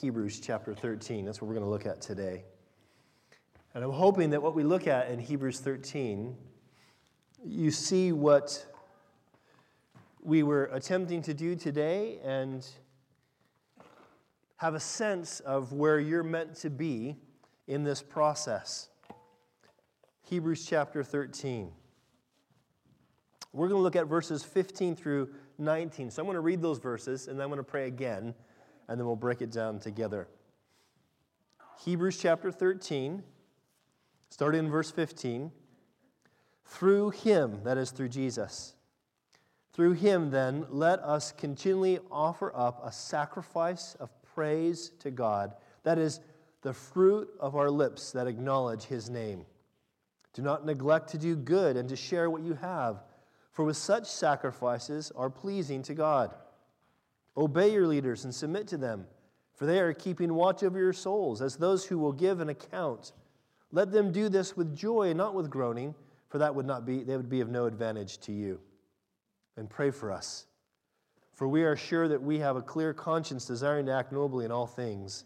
Hebrews chapter 13. That's what we're going to look at today. And I'm hoping that what we look at in Hebrews 13, you see what we were attempting to do today and have a sense of where you're meant to be in this process. Hebrews chapter 13. We're going to look at verses 15 through 19. So I'm going to read those verses and then I'm going to pray again and then we'll break it down together. Hebrews chapter 13, starting in verse 15. Through him, that is through Jesus, through him, then, let us continually offer up a sacrifice of praise to God. That is the fruit of our lips that acknowledge his name. Do not neglect to do good and to share what you have, for with such sacrifices are pleasing to God. Obey your leaders and submit to them, for they are keeping watch over your souls as those who will give an account. Let them do this with joy, not with groaning, for that would not be they would be of no advantage to you. And pray for us. For we are sure that we have a clear conscience, desiring to act nobly in all things.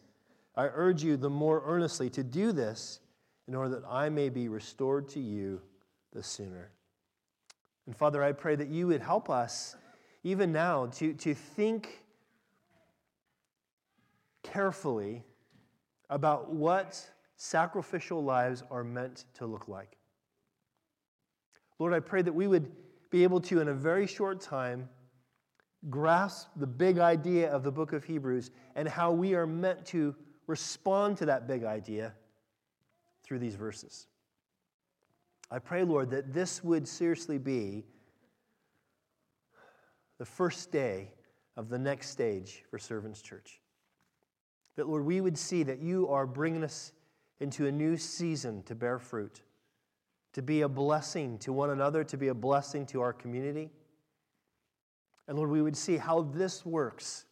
I urge you the more earnestly to do this in order that I may be restored to you the sooner. And Father, I pray that you would help us even now, to, to think carefully about what sacrificial lives are meant to look like. Lord, I pray that we would be able to, in a very short time, grasp the big idea of the book of Hebrews and how we are meant to respond to that big idea through these verses. I pray, Lord, that this would seriously be the first day of the next stage for Servants Church. That, Lord, we would see that you are bringing us into a new season to bear fruit, to be a blessing to one another, to be a blessing to our community. And Lord, we would see how this works.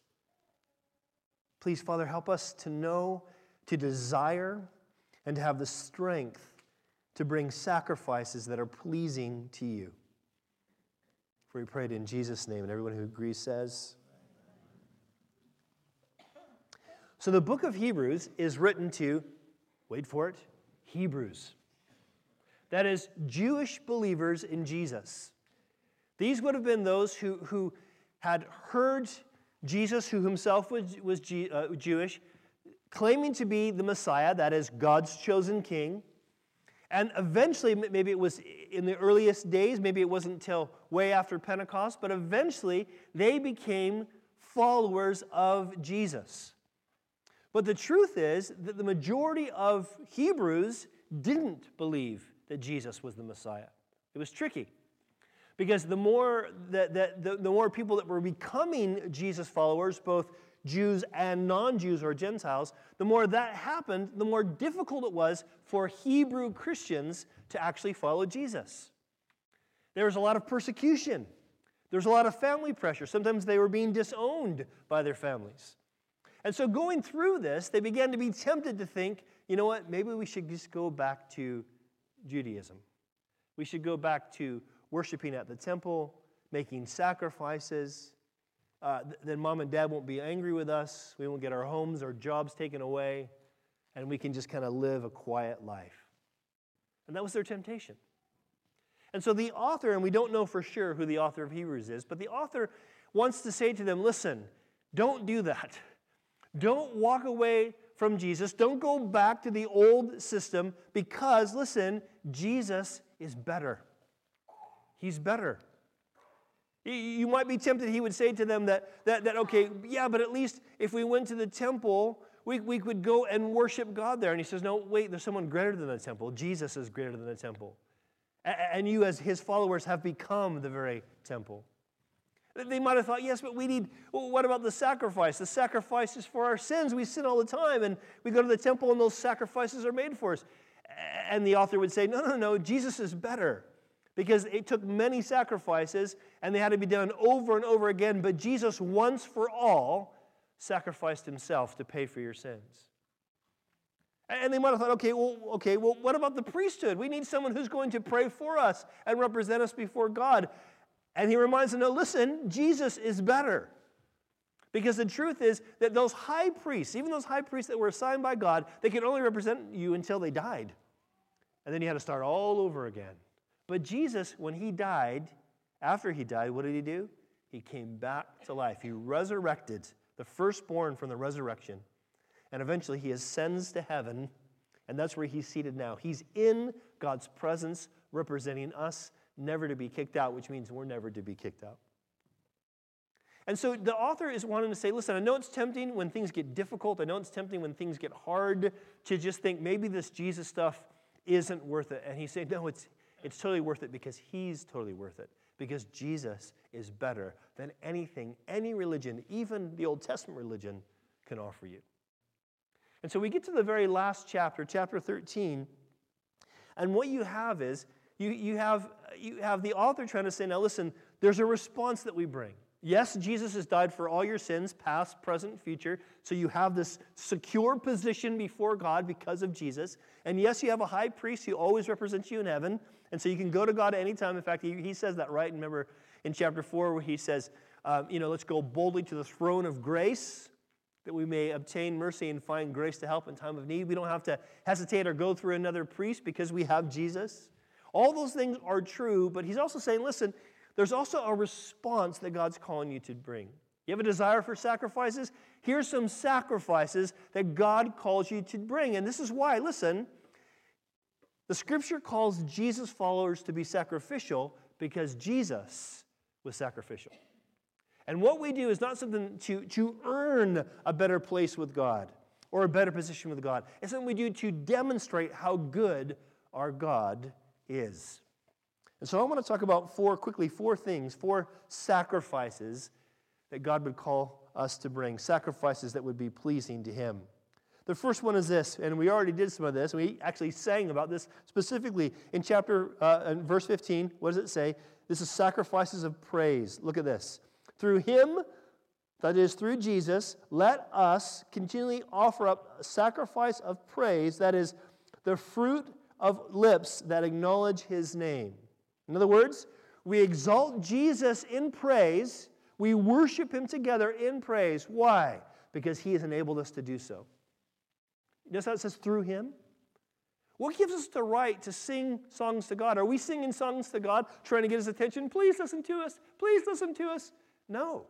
Please, Father, help us to know, to desire, and to have the strength to bring sacrifices that are pleasing to you. For we prayed in Jesus' name, and everyone who agrees says. So the book of Hebrews is written to, wait for it, Hebrews. That is, Jewish believers in Jesus. These would have been those who, who had heard Jesus, who himself was, was uh, Jewish, claiming to be the Messiah, that is, God's chosen king. And eventually, maybe it was in the earliest days, maybe it wasn't until way after Pentecost, but eventually they became followers of Jesus. But the truth is that the majority of Hebrews didn't believe that Jesus was the Messiah. It was tricky. Because the more, that, the, the more people that were becoming Jesus followers, both Jews and non Jews or Gentiles, the more that happened, the more difficult it was for Hebrew Christians to actually follow Jesus. There was a lot of persecution, there was a lot of family pressure. Sometimes they were being disowned by their families. And so, going through this, they began to be tempted to think, you know what, maybe we should just go back to Judaism. We should go back to worshiping at the temple, making sacrifices, uh, th- then mom and dad won't be angry with us. We won't get our homes or jobs taken away, and we can just kind of live a quiet life. And that was their temptation. And so the author, and we don't know for sure who the author of Hebrews is, but the author wants to say to them listen, don't do that. Don't walk away from Jesus. Don't go back to the old system because, listen, Jesus is better. He's better. You might be tempted, he would say to them that, that, that okay, yeah, but at least if we went to the temple, we, we could go and worship God there. And he says, no, wait, there's someone greater than the temple. Jesus is greater than the temple. And you, as his followers, have become the very temple. They might have thought, yes, but we need, well, what about the sacrifice? The sacrifice is for our sins. We sin all the time, and we go to the temple, and those sacrifices are made for us. And the author would say, no, no, no, Jesus is better because it took many sacrifices and they had to be done over and over again. But Jesus, once for all, sacrificed himself to pay for your sins. And they might have thought, okay, well, okay, well, what about the priesthood? We need someone who's going to pray for us and represent us before God. And he reminds them, no, listen, Jesus is better. Because the truth is that those high priests, even those high priests that were assigned by God, they could only represent you until they died. And then you had to start all over again. But Jesus, when he died, after he died, what did he do? He came back to life. He resurrected the firstborn from the resurrection. And eventually he ascends to heaven, and that's where he's seated now. He's in God's presence, representing us, never to be kicked out, which means we're never to be kicked out. And so the author is wanting to say, listen, I know it's tempting when things get difficult. I know it's tempting when things get hard to just think maybe this Jesus stuff isn't worth it. And he's saying, no, it's, it's totally worth it because he's totally worth it. Because Jesus is better than anything, any religion, even the Old Testament religion, can offer you. And so we get to the very last chapter, chapter 13. And what you have is you, you, have, you have the author trying to say, now listen, there's a response that we bring. Yes, Jesus has died for all your sins, past, present, future. So you have this secure position before God because of Jesus. And yes, you have a high priest who always represents you in heaven. And so you can go to God anytime. In fact, he, he says that right. Remember in chapter 4 where he says, um, you know, let's go boldly to the throne of grace that we may obtain mercy and find grace to help in time of need. We don't have to hesitate or go through another priest because we have Jesus. All those things are true, but he's also saying, listen, there's also a response that God's calling you to bring. You have a desire for sacrifices? Here's some sacrifices that God calls you to bring. And this is why, listen, the scripture calls Jesus' followers to be sacrificial because Jesus was sacrificial. And what we do is not something to, to earn a better place with God or a better position with God. It's something we do to demonstrate how good our God is. And so I want to talk about four, quickly, four things, four sacrifices that God would call us to bring, sacrifices that would be pleasing to Him. The first one is this, and we already did some of this. We actually sang about this specifically in chapter, uh, in verse 15. What does it say? This is sacrifices of praise. Look at this. Through Him, that is, through Jesus, let us continually offer up a sacrifice of praise, that is, the fruit of lips that acknowledge His name. In other words, we exalt Jesus in praise. We worship him together in praise. Why? Because he has enabled us to do so. Notice how it says through him? What gives us the right to sing songs to God? Are we singing songs to God trying to get his attention? Please listen to us. Please listen to us. No.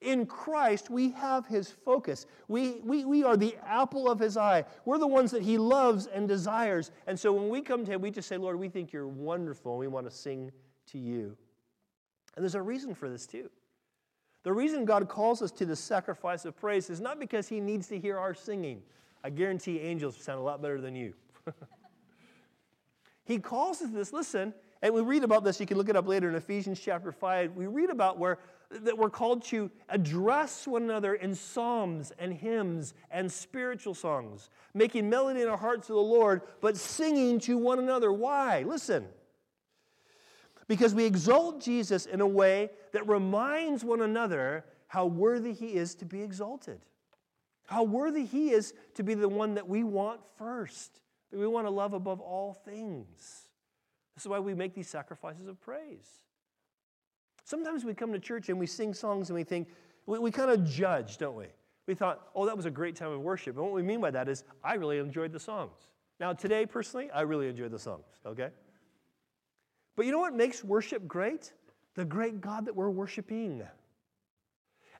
In Christ, we have his focus. We, we, we are the apple of his eye. We're the ones that he loves and desires. And so when we come to him, we just say, Lord, we think you're wonderful. And we want to sing to you. And there's a reason for this, too. The reason God calls us to the sacrifice of praise is not because he needs to hear our singing. I guarantee angels sound a lot better than you. he calls us this, listen, and we read about this, you can look it up later in Ephesians chapter 5. We read about where that we're called to address one another in psalms and hymns and spiritual songs, making melody in our hearts to the Lord, but singing to one another. Why? Listen. Because we exalt Jesus in a way that reminds one another how worthy he is to be exalted, how worthy he is to be the one that we want first, that we want to love above all things. This is why we make these sacrifices of praise. Sometimes we come to church and we sing songs and we think, we, we kind of judge, don't we? We thought, oh, that was a great time of worship. And what we mean by that is, I really enjoyed the songs. Now, today, personally, I really enjoyed the songs, okay? But you know what makes worship great? The great God that we're worshiping.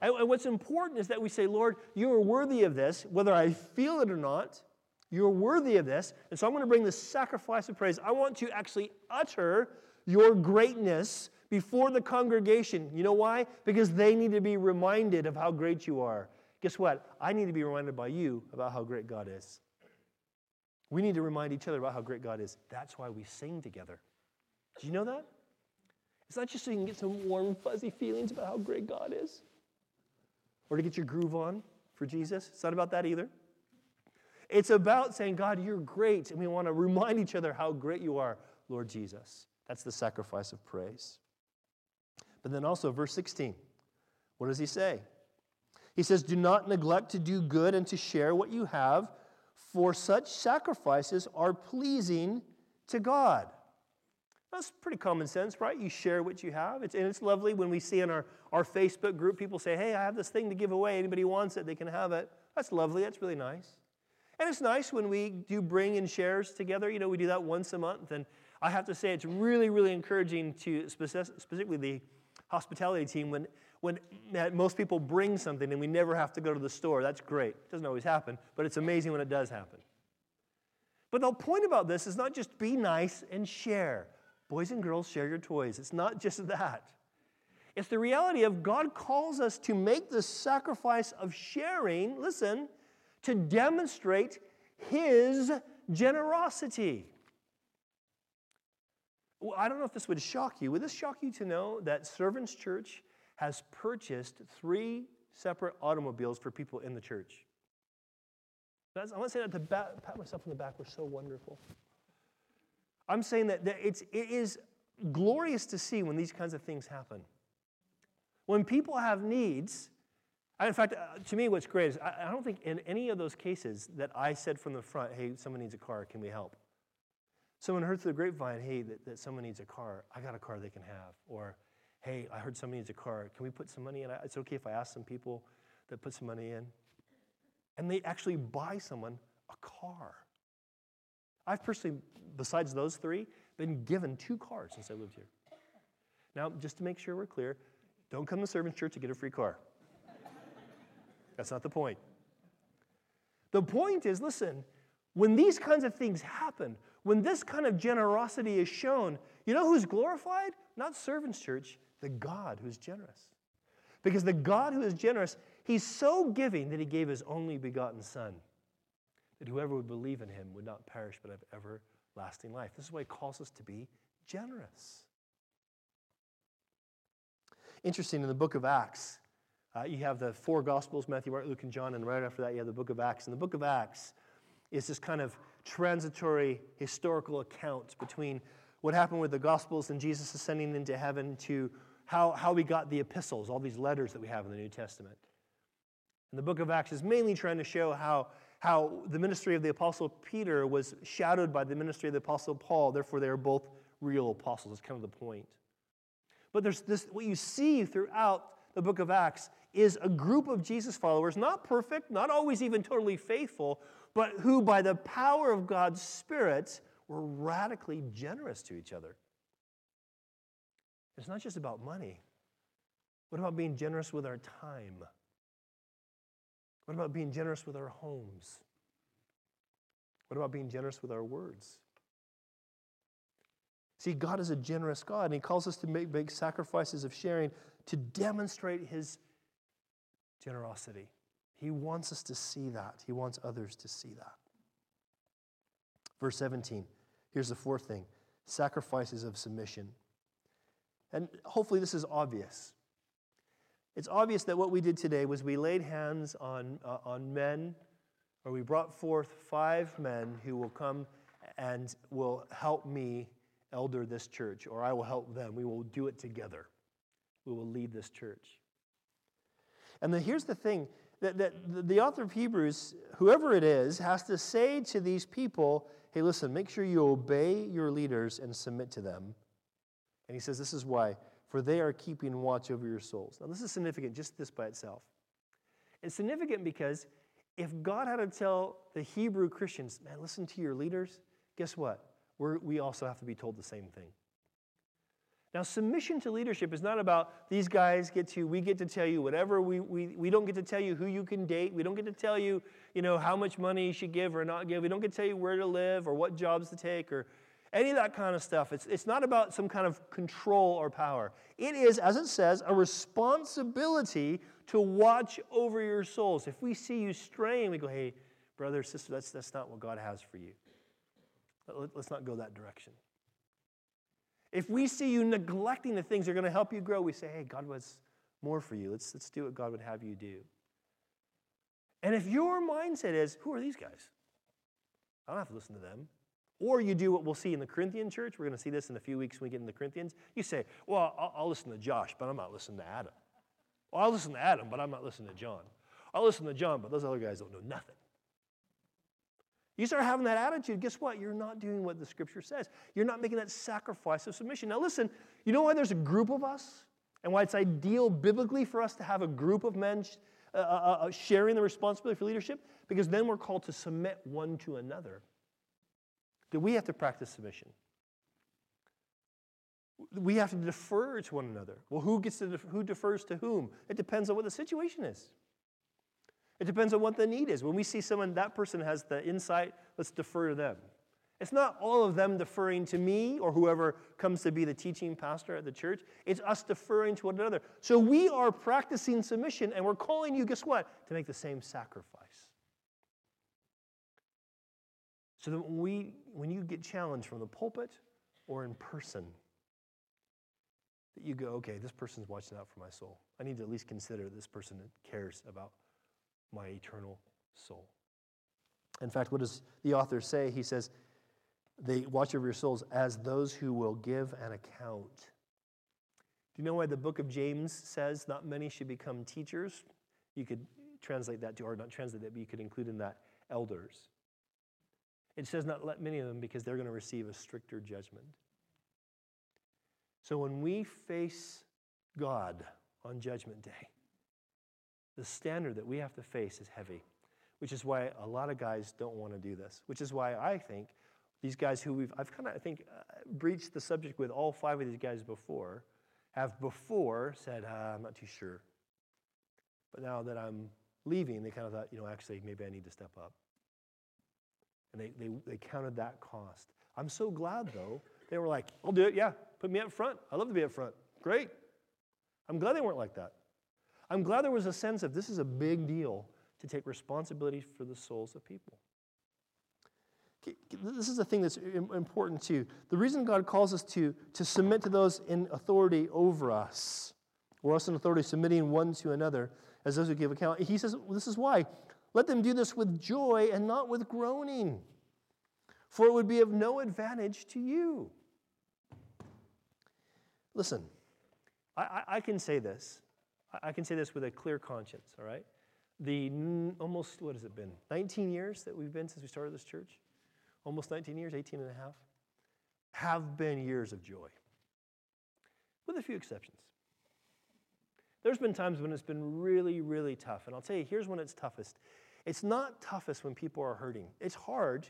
And, what's important is that we say, Lord, you are worthy of this, whether I feel it or not. You're worthy of this. And so I'm going to bring this sacrifice of praise. I want to actually utter your greatness before the congregation. You know why? Because they need to be reminded of how great you are. Guess what? I need to be reminded by you about how great God is. We need to remind each other about how great God is. That's why we sing together. Do you know that? It's not just so you can get some warm, fuzzy feelings about how great God is or to get your groove on for Jesus. It's not about that either. It's about saying, God, you're great, and we want to remind each other how great you are, Lord Jesus. That's the sacrifice of praise. But then also, verse 16, what does he say? He says, Do not neglect to do good and to share what you have, for such sacrifices are pleasing to God. That's pretty common sense, right? You share what you have. It's, and it's lovely when we see in our, our Facebook group people say, hey, I have this thing to give away. Anybody wants it, they can have it. That's lovely. That's really nice. And it's nice when we do bring in shares together. You know, we do that once a month. And I have to say, it's really, really encouraging to specifically the hospitality team when, when most people bring something and we never have to go to the store. That's great. It doesn't always happen, but it's amazing when it does happen. But the point about this is not just be nice and share. Boys and girls, share your toys. It's not just that. It's the reality of God calls us to make the sacrifice of sharing, listen, to demonstrate His generosity. Well, I don't know if this would shock you. Would this shock you to know that Servants Church has purchased three separate automobiles for people in the church? That's, I want to say that to bat, pat myself on the back. We're so wonderful. I'm saying that, that it's, it is glorious to see when these kinds of things happen. When people have needs, in fact, uh, to me, what's great is I, I don't think in any of those cases that I said from the front, hey, someone needs a car, can we help? Someone heard through the grapevine, hey, that, that someone needs a car, I got a car they can have. Or, hey, I heard somebody needs a car, can we put some money in? It's okay if I ask some people that put some money in. And they actually buy someone a car. I've personally, besides those three, been given two cars since I lived here. Now, just to make sure we're clear, don't come to Servants Church to get a free car. That's not the point. The point is listen, when these kinds of things happen, when this kind of generosity is shown, you know who's glorified? Not Servants Church, the God who's generous. Because the God who is generous, he's so giving that he gave his only begotten Son that whoever would believe in him would not perish but have everlasting life. This is why he calls us to be generous. Interesting, in the book of Acts, uh, you have the four Gospels Matthew, Mark, Luke, and John, and right after that, you have the book of Acts. And the book of Acts is this kind of transitory historical account between what happened with the Gospels and Jesus ascending into heaven to how, how we got the epistles, all these letters that we have in the New Testament. And the book of Acts is mainly trying to show how how the ministry of the Apostle Peter was shadowed by the ministry of the Apostle Paul. Therefore, they are both real apostles. That's kind of the point. But there's this, what you see throughout the book of Acts is a group of Jesus followers, not perfect, not always even totally faithful, but who, by the power of God's Spirit, were radically generous to each other. It's not just about money. What about being generous with our time? What about being generous with our homes? What about being generous with our words? See, God is a generous God, and He calls us to make big sacrifices of sharing to demonstrate His generosity. He wants us to see that. He wants others to see that. Verse 17, here's the fourth thing sacrifices of submission. And hopefully, this is obvious. It's obvious that what we did today was we laid hands on, uh, on men, or we brought forth five men who will come and will help me elder this church, or I will help them. We will do it together. We will lead this church. And then here's the thing that, that the author of Hebrews, whoever it is, has to say to these people, hey, listen, make sure you obey your leaders and submit to them. And he says, this is why for they are keeping watch over your souls. Now, this is significant, just this by itself. It's significant because if God had to tell the Hebrew Christians, man, listen to your leaders, guess what? We're, we also have to be told the same thing. Now, submission to leadership is not about these guys get to, we get to tell you whatever, we, we, we don't get to tell you who you can date, we don't get to tell you, you know, how much money you should give or not give, we don't get to tell you where to live or what jobs to take or any of that kind of stuff. It's, it's not about some kind of control or power. It is, as it says, a responsibility to watch over your souls. If we see you straying, we go, hey, brother, sister, that's, that's not what God has for you. Let's not go that direction. If we see you neglecting the things that are going to help you grow, we say, hey, God was more for you. Let's, let's do what God would have you do. And if your mindset is, who are these guys? I don't have to listen to them. Or you do what we'll see in the Corinthian church. We're going to see this in a few weeks when we get in the Corinthians. You say, Well, I'll, I'll listen to Josh, but I'm not listening to Adam. Well, I'll listen to Adam, but I'm not listening to John. I'll listen to John, but those other guys don't know nothing. You start having that attitude, guess what? You're not doing what the scripture says. You're not making that sacrifice of submission. Now, listen, you know why there's a group of us? And why it's ideal biblically for us to have a group of men uh, uh, uh, uh, sharing the responsibility for leadership? Because then we're called to submit one to another. Do we have to practice submission. We have to defer to one another. Well, who gets to def- who defers to whom? It depends on what the situation is. It depends on what the need is. When we see someone, that person has the insight, let's defer to them. It's not all of them deferring to me or whoever comes to be the teaching pastor at the church. It's us deferring to one another. So we are practicing submission and we're calling you, guess what? To make the same sacrifice. So that when, we, when you get challenged from the pulpit or in person, that you go, okay, this person's watching out for my soul. I need to at least consider this person that cares about my eternal soul. In fact, what does the author say? He says, they watch over your souls as those who will give an account. Do you know why the book of James says not many should become teachers? You could translate that to, or not translate that, but you could include in that elders. It says not let many of them because they're going to receive a stricter judgment. So when we face God on Judgment Day, the standard that we have to face is heavy, which is why a lot of guys don't want to do this, which is why I think these guys who we've, I've kind of, I think, uh, breached the subject with all five of these guys before, have before said, uh, I'm not too sure. But now that I'm leaving, they kind of thought, you know, actually, maybe I need to step up. And they, they, they counted that cost. I'm so glad, though, they were like, I'll do it, yeah, put me up front. I love to be up front. Great. I'm glad they weren't like that. I'm glad there was a sense of this is a big deal to take responsibility for the souls of people. This is a thing that's important too. The reason God calls us to, to submit to those in authority over us, or us in authority submitting one to another as those who give account, he says, This is why. Let them do this with joy and not with groaning, for it would be of no advantage to you. Listen, I, I, I can say this. I, can say this with a clear conscience, all right? The almost, what has it been? 19 years that we've been since we started this church? almost 19 years, 18 and a half, have been years of joy, with a few exceptions. There's been times when it's been really, really tough. And I'll tell you, here's when it's toughest. It's not toughest when people are hurting. It's hard.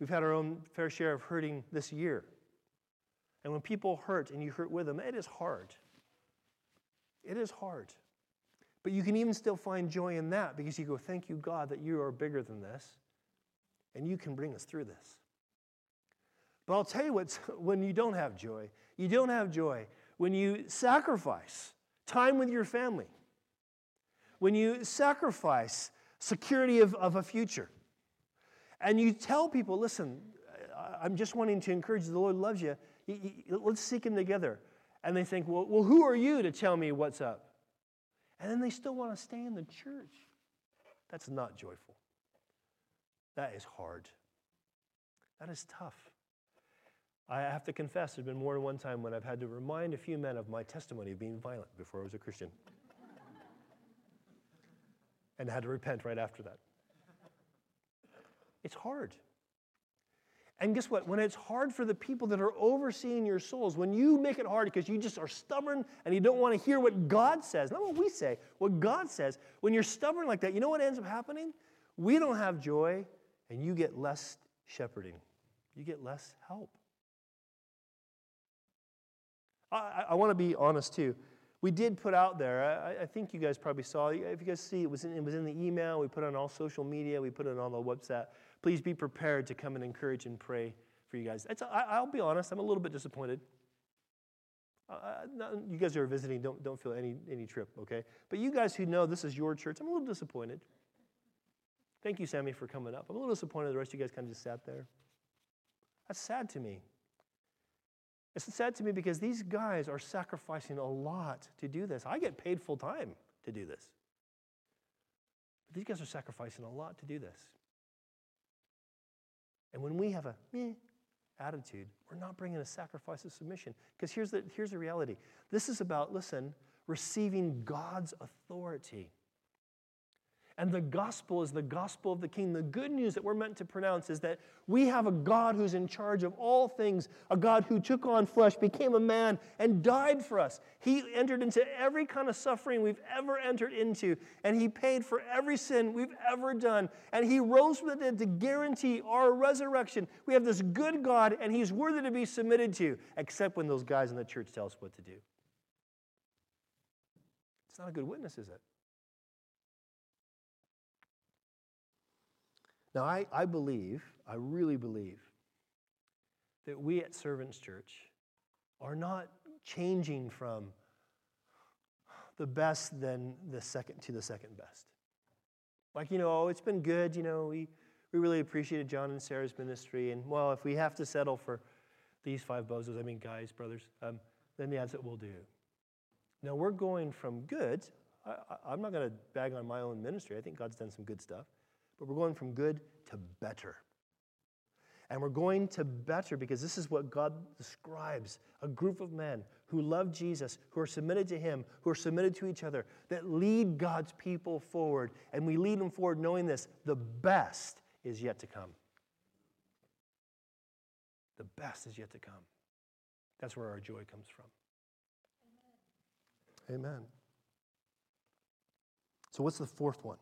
We've had our own fair share of hurting this year. And when people hurt and you hurt with them, it is hard. It is hard. But you can even still find joy in that because you go, Thank you, God, that you are bigger than this and you can bring us through this. But I'll tell you what's when you don't have joy, you don't have joy when you sacrifice time with your family, when you sacrifice security of, of a future, and you tell people, listen, I'm just wanting to encourage you, the Lord loves you, let's seek Him together. And they think, well, well, who are you to tell me what's up? And then they still want to stay in the church. That's not joyful. That is hard. That is tough. I have to confess, there's been more than one time when I've had to remind a few men of my testimony of being violent before I was a Christian. and had to repent right after that. It's hard. And guess what? When it's hard for the people that are overseeing your souls, when you make it hard because you just are stubborn and you don't want to hear what God says, not what we say, what God says, when you're stubborn like that, you know what ends up happening? We don't have joy and you get less shepherding, you get less help. I, I want to be honest too. We did put out there, I, I, think you guys probably saw, if you guys see, it was, in, it was in the email, we put it on all social media, we put it on the website. Please be prepared to come and encourage and pray for you guys. It's, I, will be honest, I'm a little bit disappointed. Uh, you guys who are visiting, don't, don't feel any, any trip, okay? But you guys who know this is your church, I'm a little disappointed. Thank you, Sammy, for coming up. I'm a little disappointed the rest of you guys kind of just sat there. That's sad to me. It's sad to me because these guys are sacrificing a lot to do this. I get paid full time to do this. But these guys are sacrificing a lot to do this. And when we have a meh attitude, we're not bringing a sacrifice of submission. Because here's the, here's the reality this is about, listen, receiving God's authority. And the gospel is the gospel of the king. The good news that we're meant to pronounce is that we have a God who's in charge of all things, a God who took on flesh, became a man, and died for us. He entered into every kind of suffering we've ever entered into, and He paid for every sin we've ever done. And He rose from the dead to guarantee our resurrection. We have this good God, and He's worthy to be submitted to, except when those guys in the church tell us what to do. It's not a good witness, is it? Now, I, I believe, I really believe, that we at Servants Church are not changing from the best than the second to the second best. Like, you know, oh, it's been good, you know, we, we really appreciated John and Sarah's ministry, and well, if we have to settle for these five bozos, I mean, guys, brothers, um, then that's what we'll do. Now, we're going from good. I, I'm not going to bag on my own ministry. I think God's done some good stuff but we're going from good to better. And we're going to better because this is what God describes a group of men who love Jesus, who are submitted to Him, who are submitted to each other, that lead God's people forward. And we lead them forward knowing this the best is yet to come. The best is yet to come. That's where our joy comes from. Amen. Amen. So, what's the fourth one?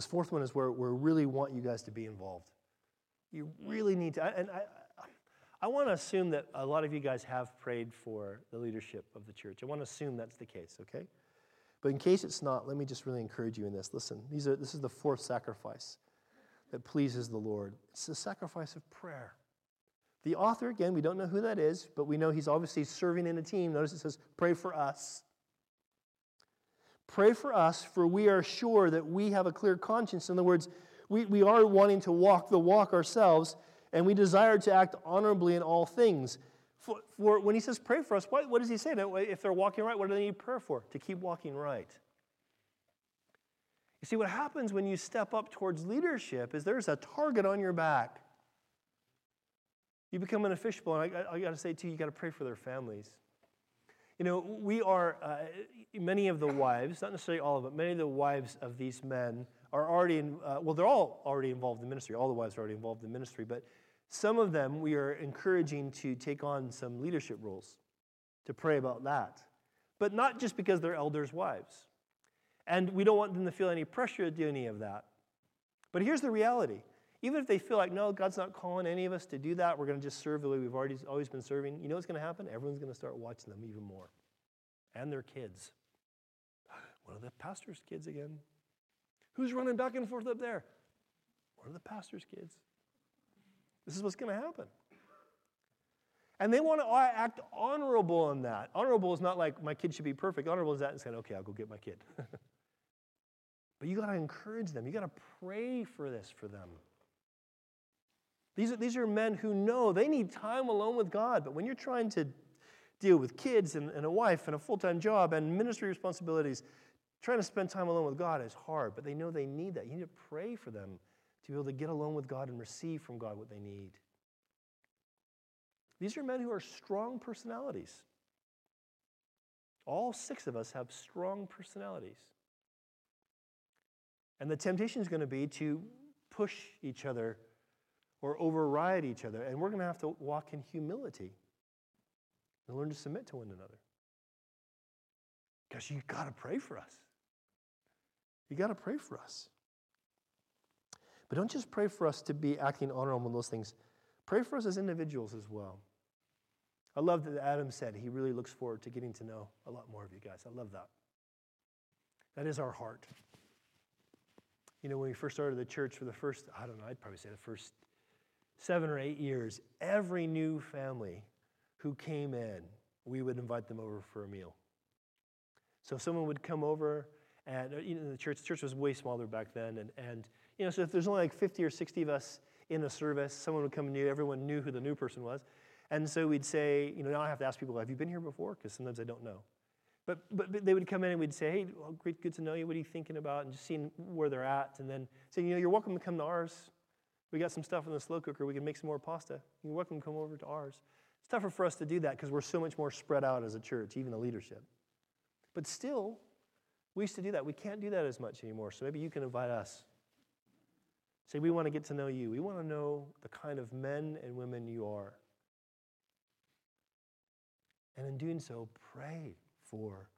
This fourth one is where we really want you guys to be involved. You really need to, and I, I want to assume that a lot of you guys have prayed for the leadership of the church. I want to assume that's the case, okay? But in case it's not, let me just really encourage you in this. Listen, these are, this is the fourth sacrifice that pleases the Lord. It's the sacrifice of prayer. The author, again, we don't know who that is, but we know he's obviously serving in a team. Notice it says, pray for us. Pray for us, for we are sure that we have a clear conscience. In other words, we, we are wanting to walk the walk ourselves, and we desire to act honorably in all things. For, for when he says pray for us, what, what does he say? If they're walking right, what do they need prayer for? To keep walking right. You see, what happens when you step up towards leadership is there's a target on your back. You become an official, and I, I got to say, too, you got to pray for their families. You know, we are, uh, many of the wives, not necessarily all of them, many of the wives of these men are already, in, uh, well, they're all already involved in ministry. All the wives are already involved in ministry, but some of them we are encouraging to take on some leadership roles, to pray about that. But not just because they're elders' wives. And we don't want them to feel any pressure to do any of that. But here's the reality even if they feel like, no, God's not calling any of us to do that, we're going to just serve the way we've already always been serving, you know what's going to happen? Everyone's going to start watching them even more. And their kids. One of the pastor's kids again. Who's running back and forth up there? One of the pastor's kids. This is what's going to happen. And they want to act honorable in that. Honorable is not like my kid should be perfect. Honorable is that and saying, okay, I'll go get my kid. but you got to encourage them. You got to pray for this for them. These are, these are men who know they need time alone with God, but when you're trying to deal with kids and, and a wife and a full time job and ministry responsibilities, trying to spend time alone with God is hard, but they know they need that. You need to pray for them to be able to get alone with God and receive from God what they need. These are men who are strong personalities. All six of us have strong personalities. And the temptation is going to be to push each other or override each other. And we're going to have to walk in humility and learn to submit to one another. Because you got to pray for us. You got to pray for us. But don't just pray for us to be acting honorable in those things. Pray for us as individuals as well. I love that Adam said he really looks forward to getting to know a lot more of you guys. I love that. That is our heart. You know, when we first started the church for the first, I don't know, I'd probably say the first seven or eight years, every new family who came in, we would invite them over for a meal. So someone would come over, and uh, you know, the church, the church was way smaller back then, and, and you know, so if there's only like 50 or 60 of us in a service, someone would come new, everyone knew who the new person was. And so we'd say, you know, now I have to ask people, have you been here before? Because sometimes I don't know. But, but, but, they would come in and we'd say, hey, well, great, good to know you. What are you thinking about? And just seeing where they're at. And then saying, you know, you're welcome to come to ours. We got some stuff in the slow cooker. We can make some more pasta. You're welcome to come over to ours. It's tougher for us to do that because we're so much more spread out as a church, even the leadership. But still, We used to do that. We can't do that as much anymore. So maybe you can invite us. Say, we want to get to know you. We want to know the kind of men and women you are. And in doing so, pray for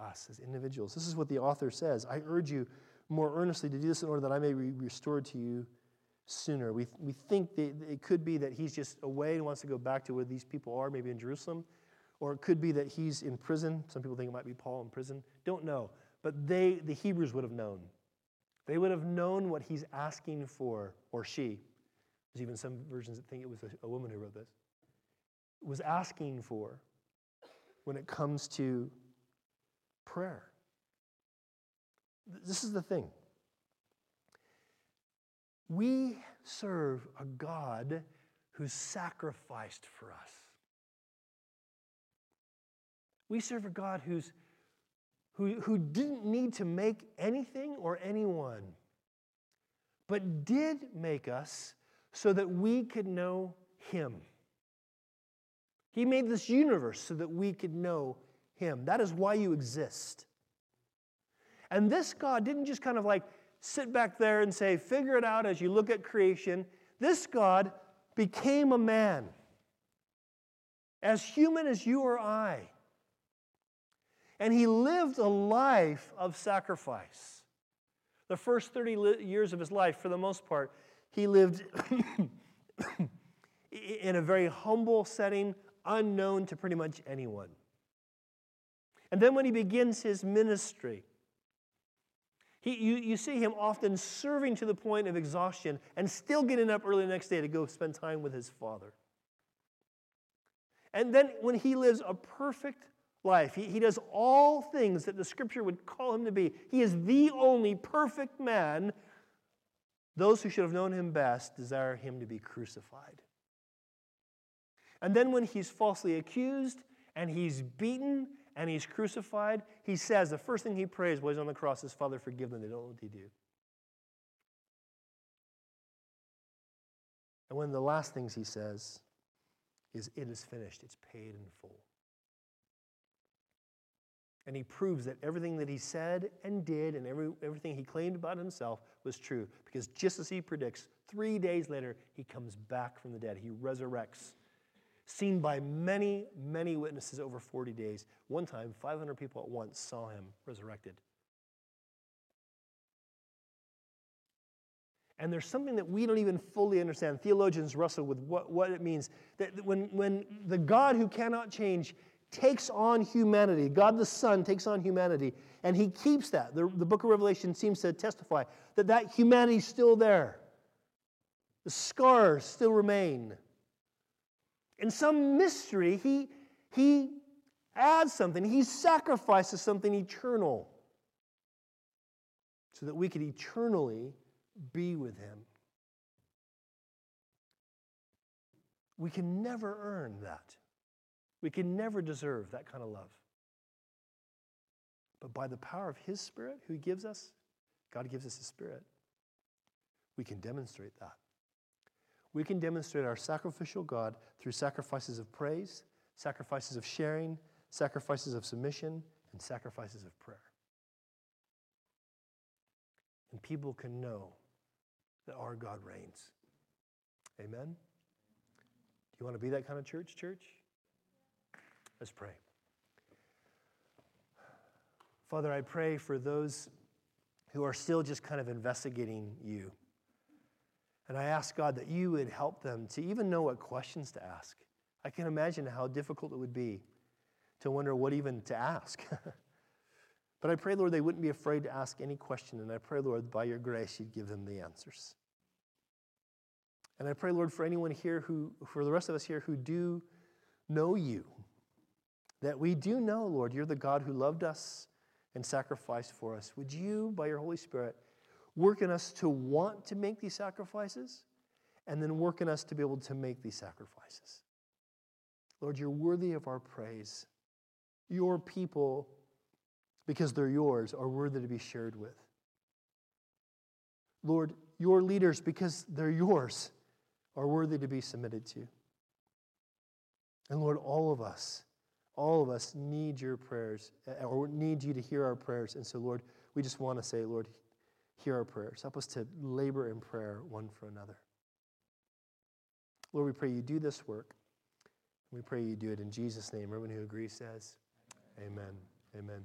us as individuals. This is what the author says I urge you more earnestly to do this in order that I may be restored to you sooner. We, we think it could be that he's just away and wants to go back to where these people are, maybe in Jerusalem. Or it could be that he's in prison. Some people think it might be Paul in prison. Don't know. But they, the Hebrews would have known. They would have known what he's asking for, or she. There's even some versions that think it was a, a woman who wrote this. Was asking for when it comes to prayer. This is the thing. We serve a God who sacrificed for us. We serve a God who's, who, who didn't need to make anything or anyone, but did make us so that we could know Him. He made this universe so that we could know Him. That is why you exist. And this God didn't just kind of like sit back there and say, figure it out as you look at creation. This God became a man, as human as you or I. And he lived a life of sacrifice. The first 30 years of his life, for the most part, he lived in a very humble setting, unknown to pretty much anyone. And then when he begins his ministry, he, you, you see him often serving to the point of exhaustion and still getting up early the next day to go spend time with his father. And then when he lives a perfect life, he, he does all things that the scripture would call him to be. He is the only perfect man. Those who should have known him best desire him to be crucified. And then when he's falsely accused and he's beaten and he's crucified, he says the first thing he prays while he's on the cross is, Father, forgive them, they don't know what they do. And one of the last things he says is, It is finished, it's paid in full. And he proves that everything that he said and did and every, everything he claimed about himself was true. Because just as he predicts, three days later, he comes back from the dead. He resurrects seen by many, many witnesses over 40 days. One time, 500 people at once saw him resurrected. And there's something that we don't even fully understand. Theologians wrestle with what, what it means. That when, when the God who cannot change takes on humanity, God the Son takes on humanity, and he keeps that. The, the book of Revelation seems to testify that that humanity is still there. The scars still remain. In some mystery, he, he adds something, he sacrifices something eternal so that we could eternally be with him. We can never earn that. We can never deserve that kind of love. But by the power of His Spirit, who He gives us, God gives us His Spirit, we can demonstrate that we can demonstrate our sacrificial God through sacrifices of praise, sacrifices of sharing, sacrifices of submission, and sacrifices of prayer. And people can know that our God reigns. Amen? Do you want to be that kind of church, church? Let's pray. Father, I pray for those who are still just kind of investigating you. And I ask God that you would help them to even know what questions to ask. I can imagine how difficult it would be to wonder what even to ask. but I pray, Lord, they wouldn't be afraid to ask any question. And I pray, Lord, by your grace, you'd give them the answers. And I pray, Lord, for anyone here who, for the rest of us here who do know you, that we do know, Lord, you're the God who loved us and sacrificed for us. Would you, by your Holy Spirit, work in us to want to make these sacrifices, and then work in us to be able to make these sacrifices. Lord, you're worthy of our praise. Your people, because they're yours, are worthy to be shared with. Lord, your leaders, because they're yours, are worthy to be submitted to. And Lord, all of us all of us need your prayers or need you to hear our prayers. And so, Lord, we just want to say, Lord, hear our prayers. Help us to labor in prayer one for another. Lord, we pray you do this work. We pray you do it in Jesus' name. Everyone who agrees says, Amen. Amen.